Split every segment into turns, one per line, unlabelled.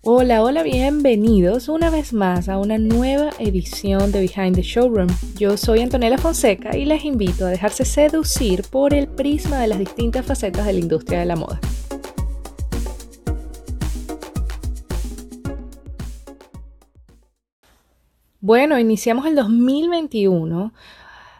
Hola, hola, bienvenidos una vez más a una nueva edición de Behind the Showroom. Yo soy Antonella Fonseca y les invito a dejarse seducir por el prisma de las distintas facetas de la industria de la moda. Bueno, iniciamos el 2021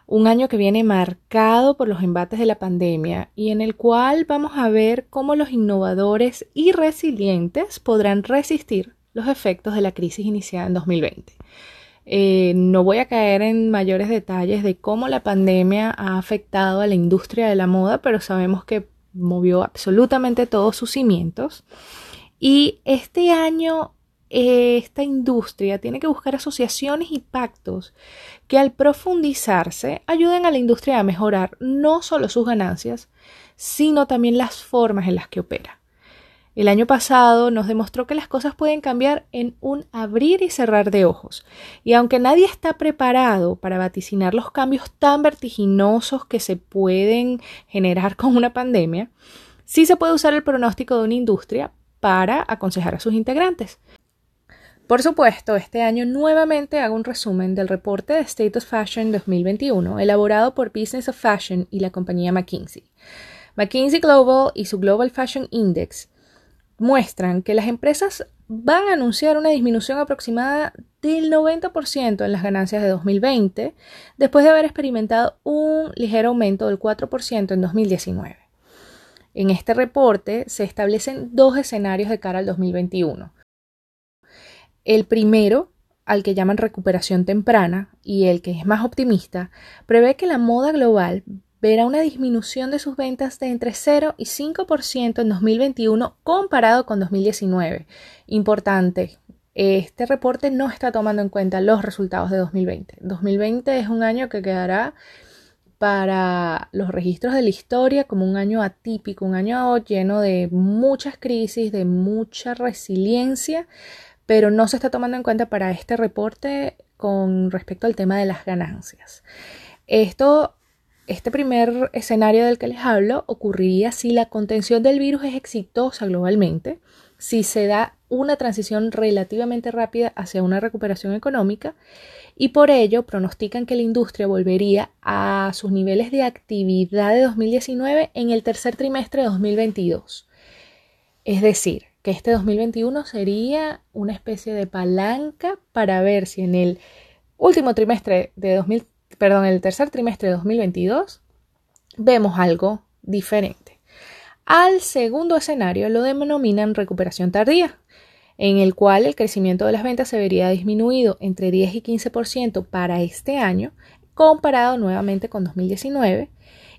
un año que viene marcado por los embates de la pandemia y en el cual vamos a ver cómo los innovadores y resilientes podrán resistir los efectos de la crisis iniciada en 2020. Eh, no voy a caer en mayores detalles de cómo la pandemia ha afectado a la industria de la moda, pero sabemos que movió absolutamente todos sus cimientos. Y este año esta industria tiene que buscar asociaciones y pactos que al profundizarse ayuden a la industria a mejorar no solo sus ganancias, sino también las formas en las que opera. El año pasado nos demostró que las cosas pueden cambiar en un abrir y cerrar de ojos, y aunque nadie está preparado para vaticinar los cambios tan vertiginosos que se pueden generar con una pandemia, sí se puede usar el pronóstico de una industria para aconsejar a sus integrantes. Por supuesto, este año nuevamente hago un resumen del reporte de State of Fashion 2021 elaborado por Business of Fashion y la compañía McKinsey. McKinsey Global y su Global Fashion Index muestran que las empresas van a anunciar una disminución aproximada del 90% en las ganancias de 2020, después de haber experimentado un ligero aumento del 4% en 2019. En este reporte se establecen dos escenarios de cara al 2021. El primero, al que llaman recuperación temprana, y el que es más optimista, prevé que la moda global verá una disminución de sus ventas de entre 0 y 5% en 2021 comparado con 2019. Importante, este reporte no está tomando en cuenta los resultados de 2020. 2020 es un año que quedará para los registros de la historia como un año atípico, un año lleno de muchas crisis, de mucha resiliencia, pero no se está tomando en cuenta para este reporte con respecto al tema de las ganancias. Esto, este primer escenario del que les hablo ocurriría si la contención del virus es exitosa globalmente, si se da una transición relativamente rápida hacia una recuperación económica y por ello pronostican que la industria volvería a sus niveles de actividad de 2019 en el tercer trimestre de 2022. Es decir, que este 2021 sería una especie de palanca para ver si en el último trimestre de 2000, perdón, el tercer trimestre de 2022 vemos algo diferente. Al segundo escenario lo denominan recuperación tardía, en el cual el crecimiento de las ventas se vería disminuido entre 10 y 15% para este año, comparado nuevamente con 2019,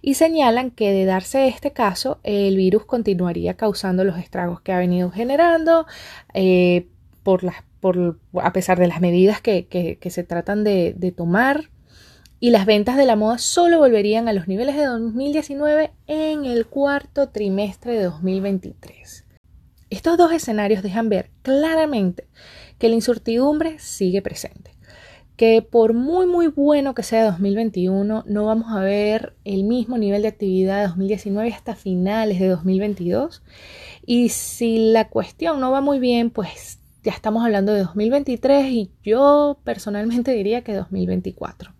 y señalan que de darse este caso, el virus continuaría causando los estragos que ha venido generando eh, por las, por, a pesar de las medidas que, se tratan de, de tomar y las ventas de la moda solo volverían a los niveles de 2019 en el cuarto trimestre de 2023. Estos dos escenarios dejan ver claramente que la incertidumbre sigue presente que por muy muy bueno que sea 2021, no vamos a ver el mismo nivel de actividad de 2019 hasta finales de 2022. Y si la cuestión no va muy bien, pues ya estamos hablando de 2023 y yo personalmente diría que 2024.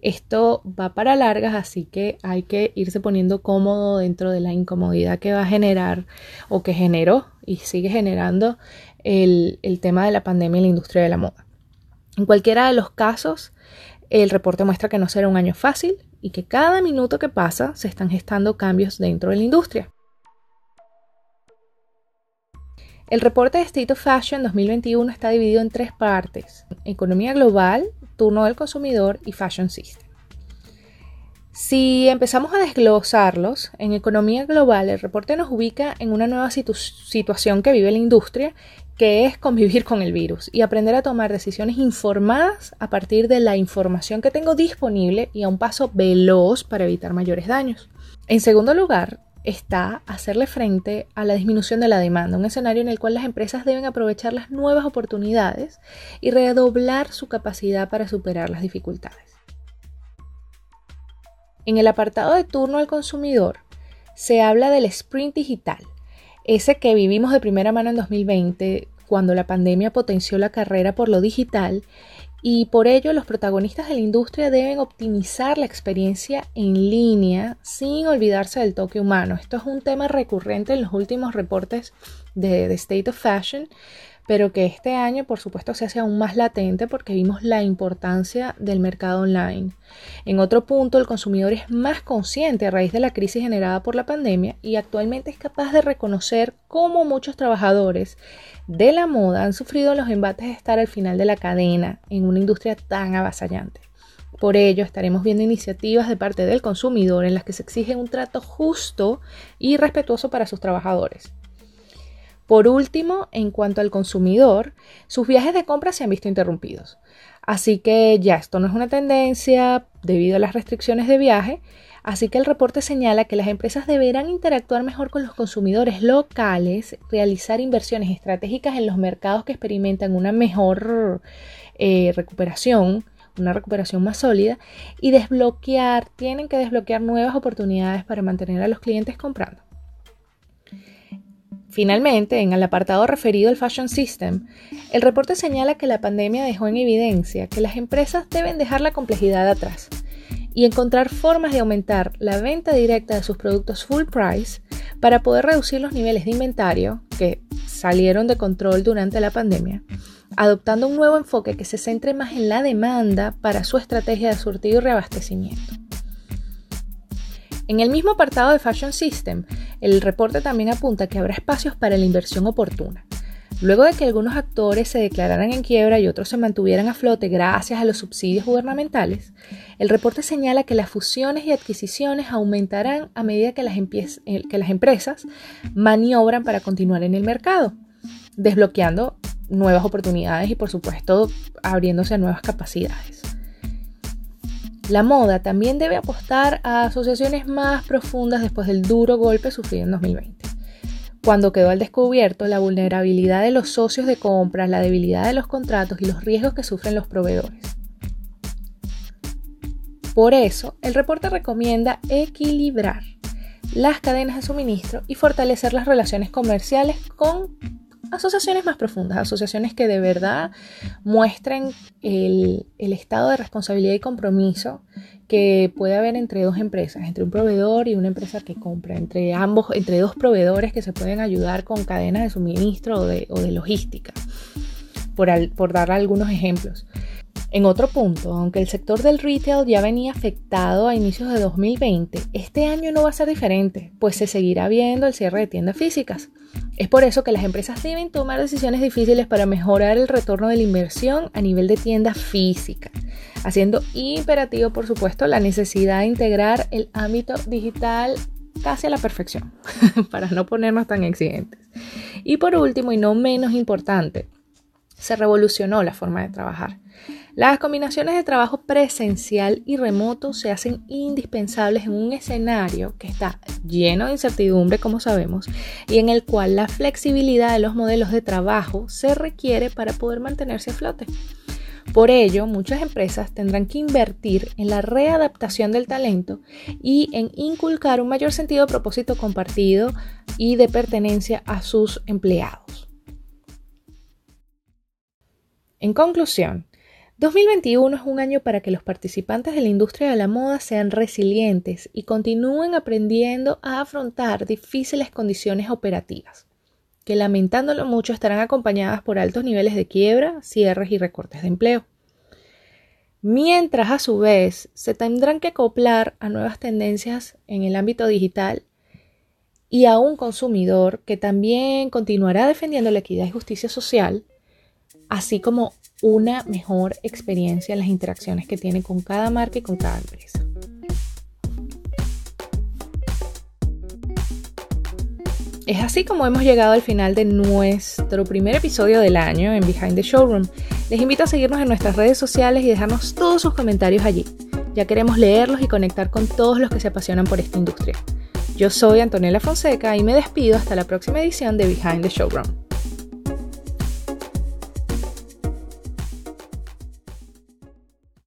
Esto va para largas, así que hay que irse poniendo cómodo dentro de la incomodidad que va a generar o que generó y sigue generando el, el tema de la pandemia en la industria de la moda. En cualquiera de los casos, el reporte muestra que no será un año fácil y que cada minuto que pasa se están gestando cambios dentro de la industria. El reporte de State of Fashion 2021 está dividido en tres partes, economía global, turno del consumidor y fashion system. Si empezamos a desglosarlos, en economía global el reporte nos ubica en una nueva situación que vive la industria que es convivir con el virus y aprender a tomar decisiones informadas a partir de la información que tengo disponible y a un paso veloz para evitar mayores daños. En segundo lugar, está hacerle frente a la disminución de la demanda, un escenario en el cual las empresas deben aprovechar las nuevas oportunidades y redoblar su capacidad para superar las dificultades. En el apartado de turno al consumidor, se habla del sprint digital, ese que vivimos de primera mano en 2020, cuando la pandemia potenció la carrera por lo digital y por ello los protagonistas de la industria deben optimizar la experiencia en línea sin olvidarse del toque humano. Esto es un tema recurrente en los últimos reportes de, The State of Fashion, pero que este año por supuesto se hace aún más latente porque vimos la importancia del mercado online. En otro punto, el consumidor es más consciente a raíz de la crisis generada por la pandemia y actualmente es capaz de reconocer cómo muchos trabajadores de la moda han sufrido los embates de estar al final de la cadena en una industria tan avasallante. Por ello, estaremos viendo iniciativas de parte del consumidor en las que se exige un trato justo y respetuoso para sus trabajadores. Por último, en cuanto al consumidor, sus viajes de compra se han visto interrumpidos. Así que ya esto no es una tendencia debido a las restricciones de viaje, así que el reporte señala que las empresas deberán interactuar mejor con los consumidores locales, realizar inversiones estratégicas en los mercados que experimentan una mejor eh, recuperación, una recuperación más sólida y desbloquear, tienen que desbloquear nuevas oportunidades para mantener a los clientes comprando. Finalmente, en el apartado referido al Fashion System, el reporte señala que la pandemia dejó en evidencia que las empresas deben dejar la complejidad atrás y encontrar formas de aumentar la venta directa de sus productos full price para poder reducir los niveles de inventario que salieron de control durante la pandemia, adoptando un nuevo enfoque que se centre más en la demanda para su estrategia de surtido y reabastecimiento. En el mismo apartado de Fashion System, el reporte también apunta que habrá espacios para la inversión oportuna. Luego de que algunos actores se declararan en quiebra y otros se mantuvieran a flote gracias a los subsidios gubernamentales, el reporte señala que las fusiones y adquisiciones aumentarán a medida que las, eh, empresas maniobran para continuar en el mercado, desbloqueando nuevas oportunidades y por supuesto abriéndose a nuevas capacidades. La moda también debe apostar a asociaciones más profundas después del duro golpe sufrido en 2020, cuando quedó al descubierto la vulnerabilidad de los socios de compras, la debilidad de los contratos y los riesgos que sufren los proveedores. Por eso, el reporte recomienda equilibrar las cadenas de suministro y fortalecer las relaciones comerciales con asociaciones más profundas, asociaciones que de verdad muestren el, estado de responsabilidad y compromiso que puede haber entre dos empresas, entre un proveedor y una empresa que compra, entre ambos, entre dos proveedores que se pueden ayudar con cadenas de suministro o de, logística, por, por dar algunos ejemplos. En otro punto, aunque el sector del retail ya venía afectado a inicios de 2020, este año no va a ser diferente, pues se seguirá viendo el cierre de tiendas físicas. Es por eso que las empresas deben tomar decisiones difíciles para mejorar el retorno de la inversión a nivel de tienda física, haciendo imperativo, por supuesto, la necesidad de integrar el ámbito digital casi a la perfección, para no ponernos tan exigentes. Y por último, y no menos importante, se revolucionó la forma de trabajar. Las combinaciones de trabajo presencial y remoto se hacen indispensables en un escenario que está lleno de incertidumbre, como sabemos, y en el cual la flexibilidad de los modelos de trabajo se requiere para poder mantenerse a flote. Por ello, muchas empresas tendrán que invertir en la readaptación del talento y en inculcar un mayor sentido de propósito compartido y de pertenencia a sus empleados. En conclusión, 2021 es un año para que los participantes de la industria de la moda sean resilientes y continúen aprendiendo a afrontar difíciles condiciones operativas, que lamentándolo mucho estarán acompañadas por altos niveles de quiebra, cierres y recortes de empleo. Mientras a su vez se tendrán que acoplar a nuevas tendencias en el ámbito digital y a un consumidor que también continuará defendiendo la equidad y justicia social, así como una mejor experiencia en las interacciones que tiene con cada marca y con cada empresa. Es así como hemos llegado al final de nuestro primer episodio del año en Behind the Showroom. Les invito a seguirnos en nuestras redes sociales y dejarnos todos sus comentarios allí. Ya queremos leerlos y conectar con todos los que se apasionan por esta industria. Yo soy Antonella Fonseca y me despido hasta la próxima edición de Behind the Showroom.